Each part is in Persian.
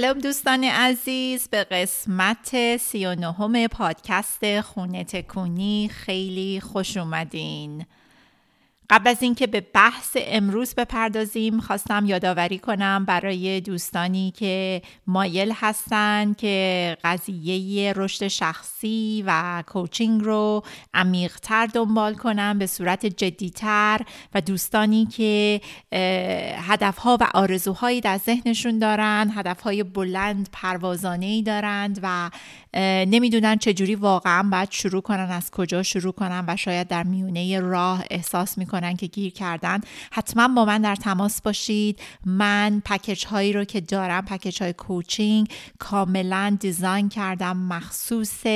سلام دوستان عزیز به قسمت سی و نهم پادکست خونه تکونی. خیلی خوش اومدین. قبل از اینکه به بحث امروز بپردازیم خواستم یادآوری کنم برای دوستانی که مایل هستن که قضیه رشد شخصی و کوچینگ رو عمیقتر دنبال کنم به صورت جدیتر و دوستانی که هدفها و آرزوهایی در ذهنشون دارن هدفهای بلند پروازانه ای دارند و نمی‌دونن چجوری واقعا باید شروع کنن از کجا شروع کنن و شاید در میونه راه احساس می‌کنن که گیر کردن. حتما با من در تماس باشید. من پکیج هایی رو که دارم پکیج های کوچینگ کاملا دیزاین کردم مخصوص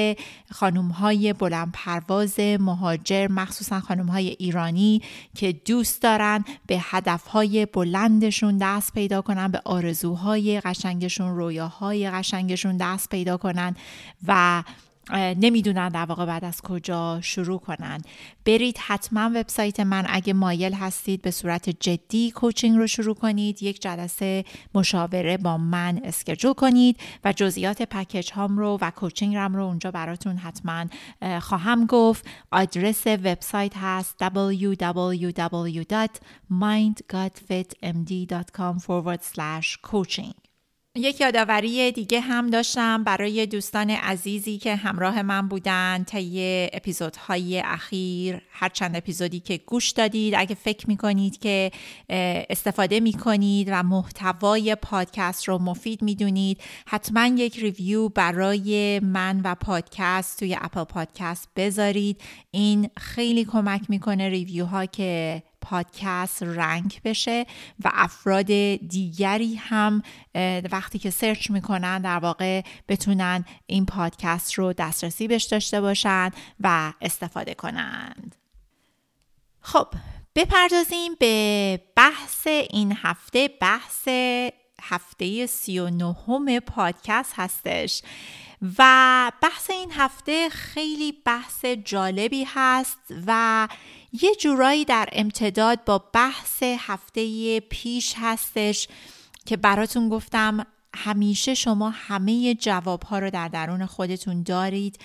خانوم های بلند پرواز مهاجر مخصوصا خانوم های ایرانی که دوست دارن به هدف های بلندشون دست پیدا کنن به آرزوهای قشنگشون رویاهای قشنگشون دست پیدا کنن. و نمی‌دونن در واقع بعد از کجا شروع کنن. برید حتما وبسایت من اگه مایل هستید به صورت جدی کوچینگ رو شروع کنید یک جلسه مشاوره با من اسکجول کنید و جزئیات پکیج هام رو و کوچینگ رم رو اونجا براتون حتما خواهم گفت. آدرس وبسایت هست www.mindgutfitmd.com forward coaching یک یادآوری دیگه هم داشتم برای دوستان عزیزی که همراه من بودن طی اپیزودهای اخیر. هر چند اپیزودی که گوش دادید اگه فکر می‌کنید که استفاده می‌کنید و محتوای پادکست رو مفید می‌دونید حتما یک review برای من و پادکست توی Apple Podcast بذارید. این خیلی کمک می‌کنه review ها که پادکست rank بشه و افراد دیگری هم وقتی که search می‌کنن در واقع بتونن این پادکست رو دسترسی بهش داشته باشن و استفاده کنند. خب بپردازیم به بحث این هفته. بحث هفته سی و نهم پادکست هستش و بحث این هفته خیلی بحث جالبی هست و یه جورایی در امتداد با بحث هفته پیش هستش که براتون گفتم همیشه شما همه جواب ها رو در درون خودتون دارید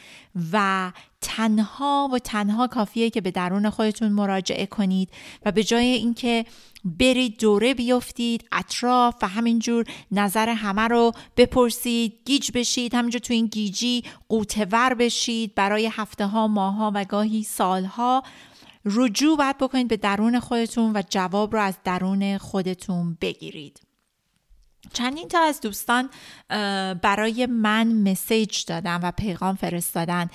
و تنها و تنها کافیه که به درون خودتون مراجعه کنید و به جای اینکه برید دوره بیفتید اطراف و همینجور نظر همه رو بپرسید گیج بشید همینجور تو این گیجی قوتور بشید برای هفته ها ماه ها و گاهی سالها رجوع باید بکنید به درون خودتون و جواب رو از درون خودتون بگیرید. چندین تا از دوستان برای من مسیج دادن و پیغام فرستادن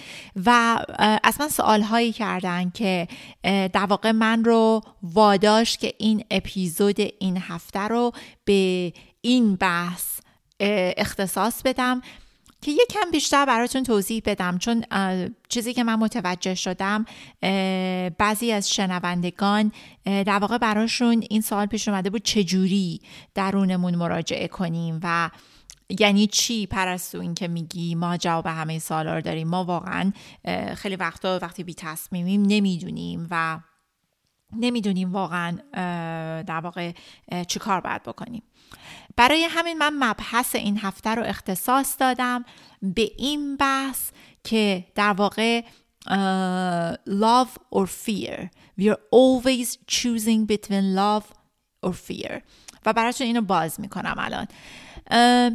و از من سوال هایی کردن که در واقع من رو واداش که این اپیزود این هفته رو به این بحث اختصاص بدم. که یک کم بیشتر براتون توضیح بدم چون چیزی که من متوجه شدم بعضی از شنوندگان در واقع براشون این سوال پیش اومده بود چجوری درونمون مراجعه کنیم و یعنی چی؟ پرستو این که میگی ما جواب همه سوالا رو داریم ما واقعا خیلی وقتا وقتی بی تصمیمیم نمی‌دونیم و نمی‌دونیم واقعا در واقع چی کار باید بکنیم. برای همین من مبحث این هفته رو اختصاص دادم به این بحث که در واقع love or fear. We are always choosing between love or fear. و براتون اینو باز می‌کنم الان.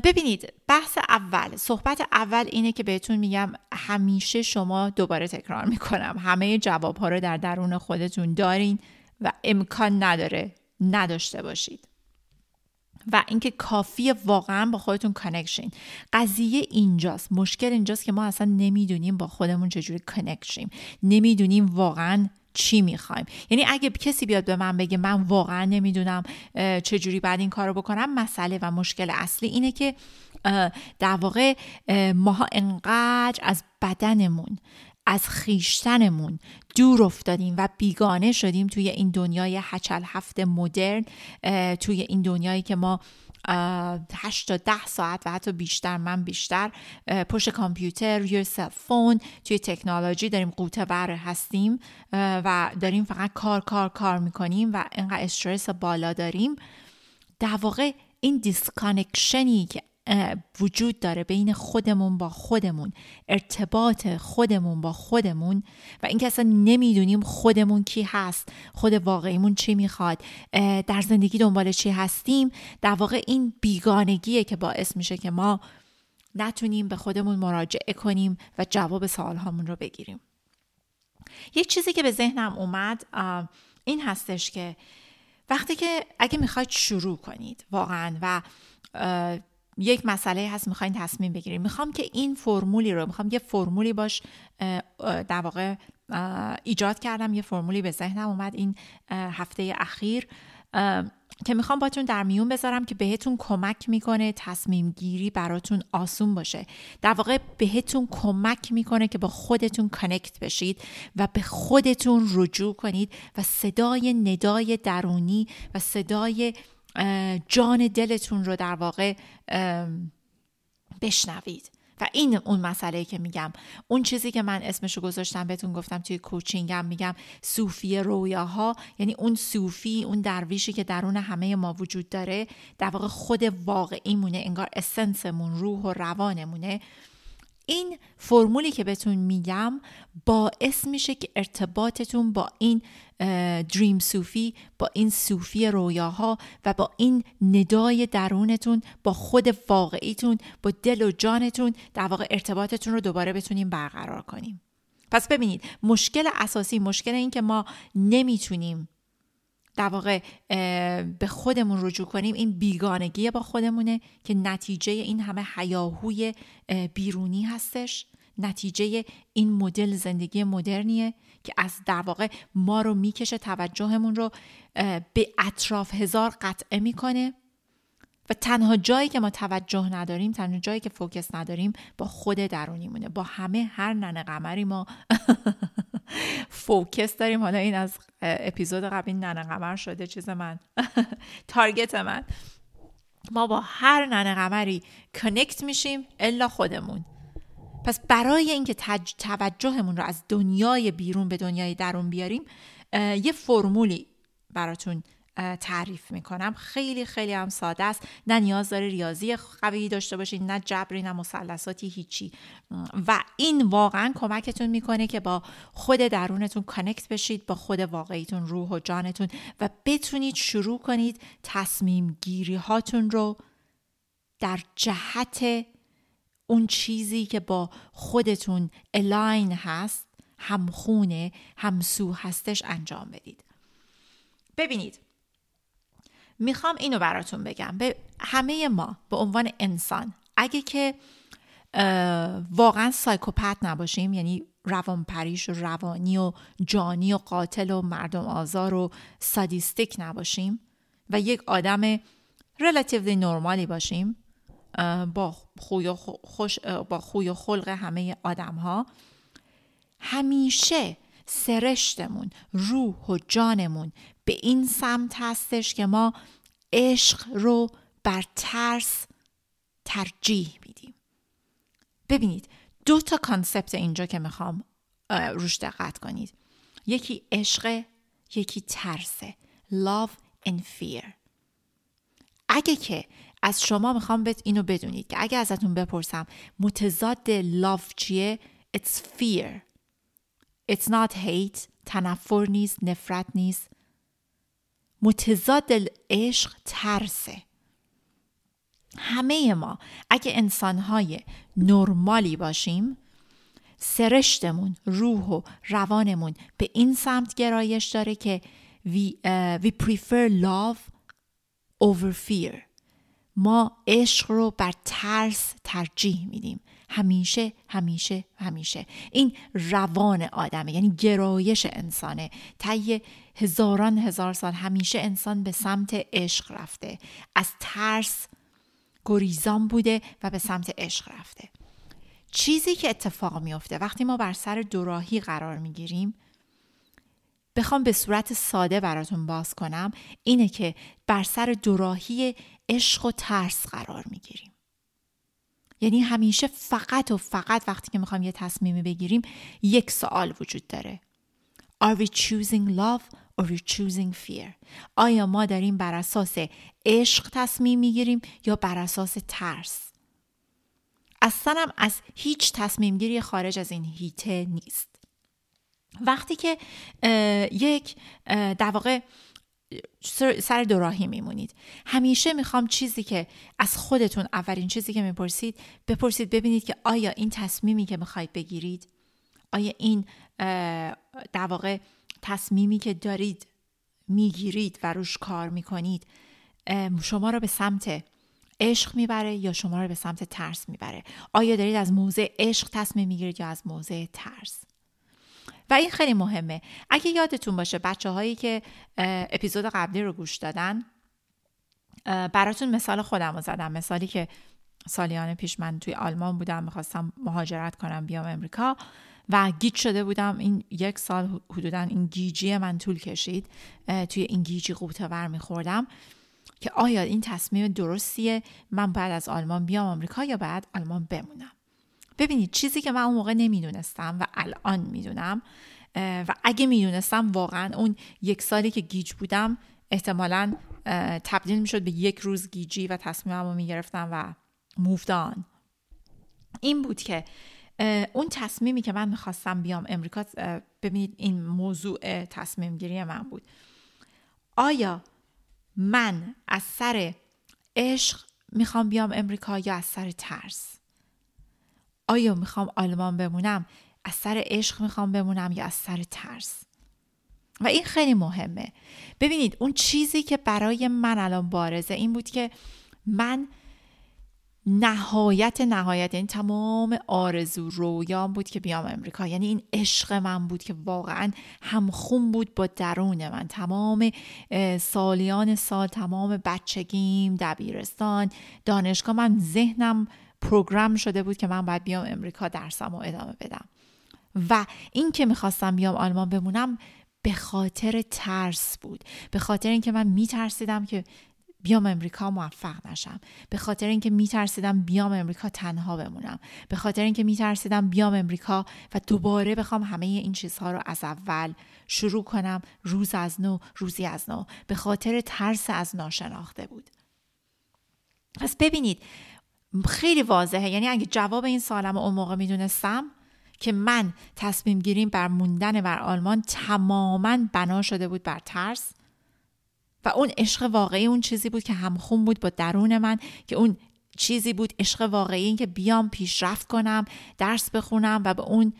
ببینید بحث اول صحبت اول اینه که بهتون میگم همیشه شما دوباره تکرار می‌کنم. همه جواب ها رو در درون خودتون دارین و امکان نداره نداشته باشید. و اینکه کافیه واقعا با خودتون connect شین قضیه اینجاست. مشکل اینجاست که ما اصلا نمی‌دونیم با خودمون چجوری connect شیم نمی‌دونیم واقعا چی می‌خوایم. یعنی اگه کسی بیاد به من بگه من واقعا نمی‌دونم چجوری بعد این کار رو بکنم مسئله و مشکل اصلی اینه که در واقع ماها انقدر از بدنمون از خیشتنمون دور افتادیم و بیگانه شدیم توی این دنیای هچل هفت مدرن توی این دنیایی که ما هشت تا ده ساعت و حتی بیشتر من بیشتر پشت کامپیوتر روی فون توی تکنولوژی داریم قوطه بر هستیم و داریم فقط کار کار کار می‌کنیم و انقدر استرس بالا داریم. در واقع این disconnection ی که وجود داره بین خودمون با خودمون ارتباط خودمون با خودمون و اینکه اصلا نمی‌دونیم خودمون کی هست خود واقعیمون چی می‌خواد در زندگی دنبال چی هستیم. در واقع این بیگانگیه که باعث میشه که ما نتونیم به خودمون مراجعه کنیم و جواب سوالهامون رو بگیریم. یک چیزی که به ذهنم اومد این هستش که وقتی که اگه می‌خواید شروع کنید واقعا و یک مسئله هست می‌خواین تصمیم بگیریم می‌خوام که این فرمولی رو می‌خوام یه فرمولی باش در واقع ایجاد کردم یه فرمولی به ذهنم اومد این هفته اخیر که می‌خوام باتون در میون بذارم که بهتون کمک می‌کنه تصمیم گیری براتون آسون باشه. در واقع بهتون کمک می‌کنه که با خودتون کانکت بشید و به خودتون رجوع کنید و صدای ندای درونی و صدای جان دلتون رو در واقع بشنوید. و این اون مسئله که میگم. اون چیزی که من اسمشو گذاشتم بهتون گفتم توی کوچینگم میگم صوفی رویاها. یعنی اون صوفی اون درویشی که درون همه ما وجود داره در واقع خود واقعیمونه انگار اسنسمون روح و روانمونه. این فرمولی که بهتون میگم باعث میشه که ارتباطتون با این دریم صوفی با این صوفی رویاها و با این ندای درونتون با خود واقعیتون با دل و جانتون در واقع ارتباطتون رو دوباره بتونیم برقرار کنیم. پس ببینید مشکل اساسی مشکل این که ما نمی‌تونیم در واقع به خودمون رجوع کنیم. این بیگانگی با خودمونه که نتیجه این همه حیاهوی بیرونی هستش. نتیجه این مدل زندگی مدرنیه که از در واقع ما رو می‌کشه توجهمون رو به اطراف هزار قطعه می‌کنه. و تنها جایی که ما توجه نداریم تنها جایی که فوکس نداریم با خود درونیمونه. با همه هر ننه قمری ما فوکس داریم. حالا این از اپیزود قبلی ننه قمر شده چیز من تارگت من. ما با هر ننه قمری کنکت میشیم الا خودمون. پس برای اینکه توجهمون رو از دنیای بیرون به دنیای درون بیاریم یه فرمولی براتون تعریف می‌کنم. خیلی خیلی هم ساده است. نه نیاز داره ریاضی قوی داشته باشید نه جبری نه مثلثاتی هیچی. و این واقعا کمکتون می‌کنه که با خود درونتون connect بشید با خود واقعیتون روح و جانتون و بتونید شروع کنید تصمیم گیری هاتون رو در جهت اون چیزی که با خودتون align هست همخونه همسو هستش انجام بدید. ببینید می‌خوام اینو براتون بگم. به همه ما به عنوان انسان اگه که واقعا سایکوپت نباشیم یعنی روانپریش و روانی و جانی و قاتل و مردم آزار و سادیستیک نباشیم و یک آدم ریلاتیولی نرمالی باشیم با خوی و, خوش با خوی و خلق همه آدم ها همیشه سرشتمون روح و جانمون به این سمت هستش که ما عشق رو بر ترس ترجیح میدیم. ببینید دو تا کانسپت اینجا که می‌خوام روش دقت کنید. یکی عشق یکی ترسه. Love and fear. اگه که از شما می‌خوام بهت اینو بدونید که اگه ازتون بپرسم متضاد love چیه؟ It's fear. It's not hate. تنفر نیست نفرت نیست. متضاد عشق ترسه. همه ما اگه انسانهای نرمالی باشیم سرشتمون روح و روانمون به این سمت گرایش داره که we, uh, we prefer love over fear. ما عشق رو بر ترس ترجیح میدیم. همیشه همیشه همیشه. این روان آدمه یعنی گرایش انسانه. طی هزاران هزار سال همیشه انسان به سمت عشق رفته. از ترس گریزان بوده و به سمت عشق رفته. چیزی که اتفاق میافته وقتی ما بر سر دوراهی قرار می‌گیریم بخوام به صورت ساده براتون باز کنم اینه که بر سر دوراهی عشق و ترس قرار می‌گیریم. یعنی همیشه فقط و فقط وقتی که می‌خوام یه تصمیمی بگیریم یک سوال وجود داره. Are we choosing love or we choosing fear? آیا ما داریم بر اساس عشق تصمیم می‌گیریم یا بر اساس ترس؟ اصلا هم از هیچ تصمیم گیری خارج از این هیته نیست. وقتی که یک در واقع سر دوراهی میمونید همیشه می‌خوام چیزی که از خودتون اولین چیزی که می‌پرسید بپرسید ببینید که آیا این تصمیمی که می‌خواید بگیرید آیا این در واقع تصمیمی که دارید می‌گیرید و روش کار می‌کنید شما رو به سمت عشق می‌بره یا شما رو به سمت ترس می‌بره؟ آیا دارید از موضع عشق تصمیم می‌گیرید یا از موضع ترس؟ و این خیلی مهمه. اگه یادتون باشه بچه هایی که اپیزود قبلی رو گوش دادن براتون مثال خودم رو زدم. مثالی که سالیان پیش من توی آلمان بودم می‌خواستم مهاجرت کنم بیام امریکا. و گیج شده بودم. این یک سال حدودا این گیجی من طول کشید. توی این گیجی قوطه ور میخوردم که آیا این تصمیم درستیه؟ من باید از آلمان بیام آمریکا یا باید آلمان بمونم؟ ببینید چیزی که من اون موقع نمی‌دونستم و الان می‌دونم و اگه می‌دونستم واقعا اون یک سالی که گیج بودم احتمالا تبدیل می‌شد به یک روز گیجی و تصمیمم رو می‌گرفتم و موفدان این بود که اون تصمیمی که من می‌خواستم بیام امریکا ببینید این موضوع تصمیم گیری من بود. آیا من از سر عشق می‌خوام بیام امریکا یا از سر ترس؟ آیا می‌خوام آلمان بمونم از سر عشق می‌خوام بمونم یا از سر ترس؟ و این خیلی مهمه. ببینید اون چیزی که برای من الان بارزه این بود که من نهایت نهایت این یعنی تمام آرزو رویام بود که بیام امریکا. یعنی این عشق من بود که واقعا همخون بود با درون من. تمام سالیان سال تمام بچگیم دبیرستان دانشگاه من ذهنم پروگرام شده بود که من باید بیام امریکا درسم و ادامه بدم. و این که می‌خواستم بیام آلمان بمونم به خاطر ترس بود. به خاطر اینکه من میترسیدم که بیام امریکا موفق نشم. به خاطر اینکه میترسیدم بیام امریکا تنها بمونم. به خاطر اینکه میترسیدم بیام امریکا و دوباره بخوام همه این چیزها رو از اول شروع کنم روز از نو روزی از نو. به خاطر ترس از ناشناخته بود. پس ببینید خیلی واضحه. یعنی اگه جواب این سالم اون موقع می‌دونستم که من تصمیم گیریم بر موندن بر آلمان تماما بنا شده بود بر ترس. و اون عشق واقعی اون چیزی بود که همخون بود با درون من که اون چیزی بود عشق واقعی این که بیام پیشرفت کنم درس بخونم و به اون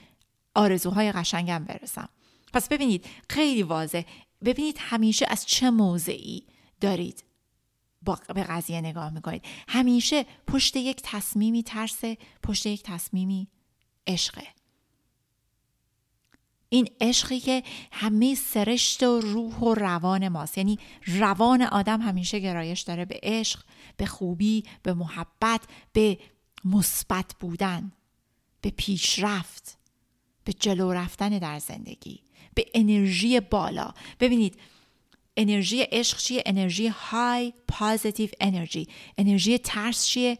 آرزوهای قشنگم برسم. پس ببینید خیلی واضح. ببینید همیشه از چه موضعی دارید به قضیه نگاه می‌کنید. همیشه پشت یک تصمیمی ترسه پشت یک تصمیمی عشقه. این عشقی که همه سرشت و روح و روان ماست. یعنی روان آدم همیشه گرایش داره به عشق به خوبی به محبت به مثبت بودن به پیشرفت به جلو رفتن در زندگی به انرژی بالا. ببینید انرژی عشق چیه؟ انرژی های positive انرژی انرژی ترس چیه؟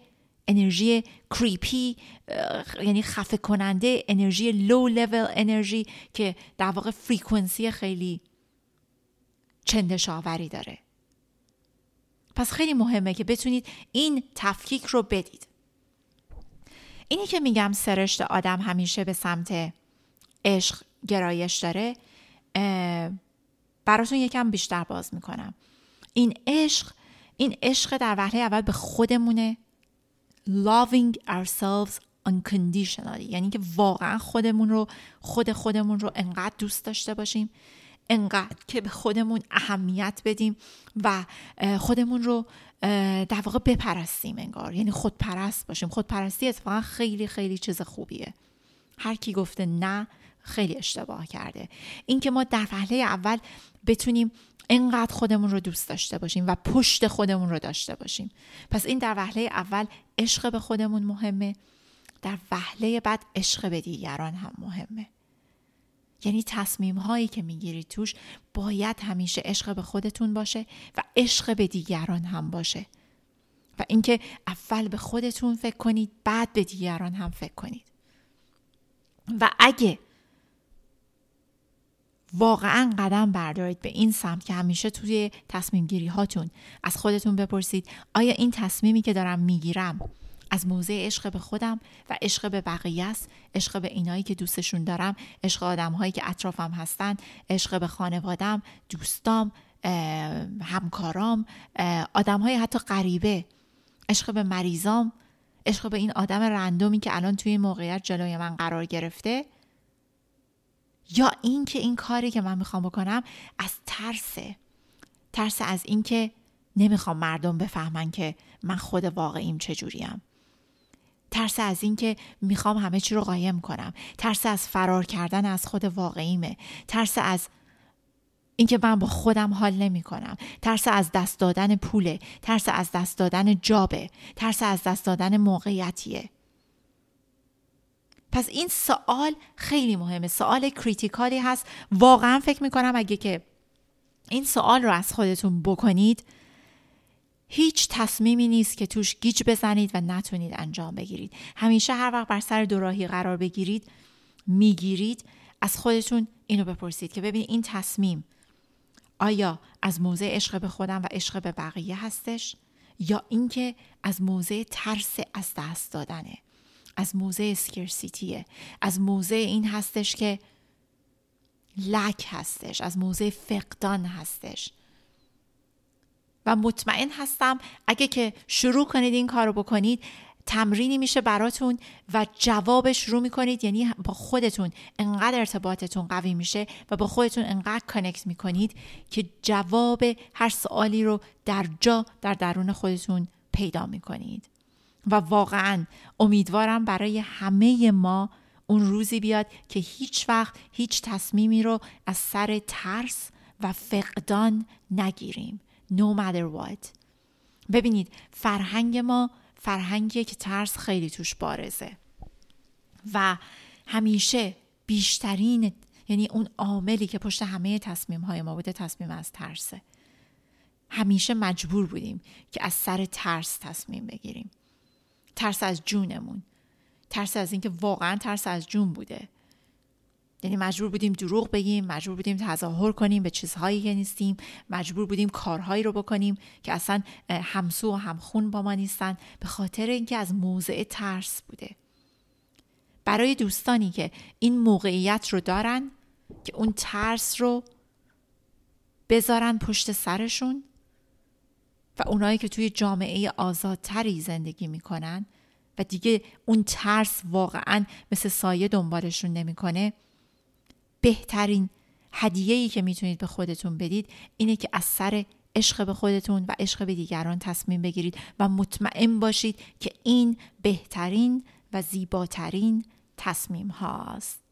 انرژی creepy یعنی خفه کننده انرژی لو لول انرژی که در واقع frequency خیلی چندش آوری داره. پس خیلی مهمه که بتونید این تفکیک رو بدید. اینی که میگم سرشت آدم همیشه به سمت عشق گرایش داره براتون یکم بیشتر باز می‌کنم. این عشق این عشق در وهله اول به خودمونه. Loving ourselves unconditionally. یعنی که واقعا خودمون رو خود خودمون رو انقدر دوست داشته باشیم انقدر که به خودمون اهمیت بدیم و خودمون رو در واقع بپرستیم انگار. یعنی خودپرست باشیم. خودپرستی اتفاقا خیلی خیلی چیز خوبیه. هر کی گفته نه خیلی اشتباه کرده. اینکه ما در وهله اول بتونیم انقدر خودمون رو دوست داشته باشیم و پشت خودمون رو داشته باشیم. پس این در وهله اول عشق به خودمون مهمه. در وهله بعد عشق به دیگران هم مهمه. یعنی تصمیم هایی که می‌گیرید توش باید همیشه عشق به خودتون باشه و عشق به دیگران هم باشه. و اینکه اول به خودتون فکر کنید بعد به دیگران هم فکر کنید. و اگه واقعا قدم بردارید به این سمت که همیشه توی تصمیم گیری هاتون از خودتون بپرسید آیا این تصمیمی که دارم می‌گیرم از موضع عشق به خودم و عشق به بقیه است؟ عشق به اینایی که دوستشون دارم عشق آدم هایی که اطرافم هستن عشق به خانوادم دوستام همکارام آدم های حتی غریبه عشق به مریضام عشق به این آدم رندومی که الان توی این موقعیت جلوی من قرار گرفته؟ یا این که این کاری که من می‌خوام بکنم از ترسه. ترس از اینکه نمی‌خوام مردم بفهمن که من خود واقعیم چجوریم. ترس از اینکه می‌خوام همه چی رو قایم کنم. ترس از فرار کردن از خود واقعیمه. ترس از اینکه من با خودم حال نمی کنم ترس از دست دادن پوله. ترس از دست دادن جابه. ترس از دست دادن موقعیتیه. پس این سوال خیلی مهمه. سوال کریتیکالی هست. واقعا فکر می‌کنم اگه که این سوال رو از خودتون بکنید هیچ تصمیمی نیست که توش گیج بزنید و نتونید انجام بگیرید. همیشه هر وقت بر سر دوراهی قرار بگیرید می‌گیرید. از خودتون اینو بپرسید که ببینید این تصمیم آیا از موضع عشق به خودم و عشق به بقیه هستش یا اینکه از موضع ترس از دست دادنه. از موضع سکرسیتیه از موضع این هستش که لک هستش از موضع فقدان هستش. و مطمئن هستم اگه که شروع کنید این کار رو بکنید تمرینی میشه براتون و جوابش رو می‌کنید یعنی با خودتون انقدر ارتباطتون قوی میشه و با خودتون انقدر کانکت می‌کنید که جواب هر سوالی رو در جا در درون خودتون پیدا می‌کنید. و واقعا امیدوارم برای همه ما اون روزی بیاد که هیچ وقت هیچ تصمیمی رو از سر ترس و فقدان نگیریم. No matter what. ببینید فرهنگ ما فرهنگیه که ترس خیلی توش بارزه. و همیشه بیشترین یعنی اون عاملی که پشت همه تصمیم های ما بوده تصمیم از ترسه. همیشه مجبور بودیم که از سر ترس تصمیم بگیریم. ترس از جونمون. ترس از اینکه واقعا ترس از جون بوده. یعنی مجبور بودیم دروغ بگیم مجبور بودیم تظاهر کنیم به چیزهایی که نیستیم مجبور بودیم کارهایی رو بکنیم که اصلا همسو و همخون با ما نیستن به خاطر اینکه از موضع ترس بوده. برای دوستانی که این موقعیت رو دارن که اون ترس رو بذارن پشت سرشون و اونایی که توی جامعه آزادتری زندگی می‌کنن و دیگه اون ترس واقعا مثل سایه دنبالشون نمی‌کنه بهترین هدیه‌ای که می‌تونید به خودتون بدید اینه که از سر عشق به خودتون و عشق به دیگران تصمیم بگیرید و مطمئن باشید که این بهترین و زیباترین تصمیم هاست.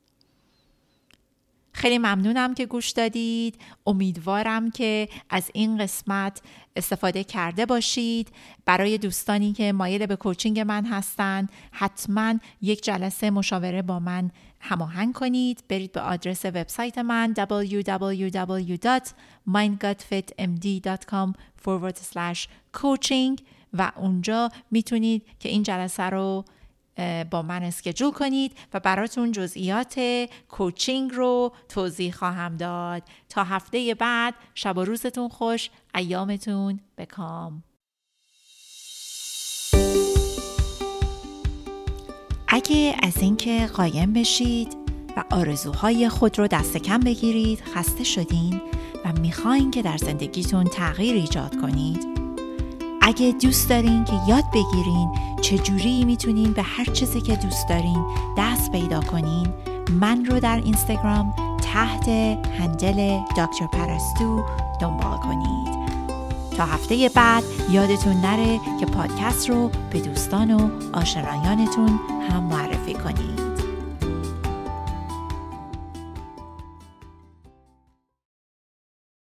خیلی ممنونم که گوش دادید. امیدوارم که از این قسمت استفاده کرده باشید. برای دوستانی که مایل به کوچینگ من هستند حتما یک jalace مشاوره با من هماهنگ کنید. برید به آدرس وبسایت من www.mindgutfitmd.com forward slash coaching و اونجا می‌تونید که این جلسه رو با من اسکجول کنید و براتون جزئیات کوچینگ رو توضیح خواهم داد. تا هفته بعد شب و روزتون خوش ایامتون بکام اگه از اینکه قایم بشید و آرزوهای خود رو دست کم بگیرید خسته شدین و می‌خواین که در زندگیتون تغییر ایجاد کنید اگه دوست دارین که یاد بگیرین چجوری می‌تونین به هر چیزی که دوست دارین دست پیدا کنین من رو در اینستاگرام تحت هندل دکتر پرستو دنبال کنید. تا هفته بعد یادتون نره که پادکست رو به دوستان و آشنایانتون هم معرفی کنید.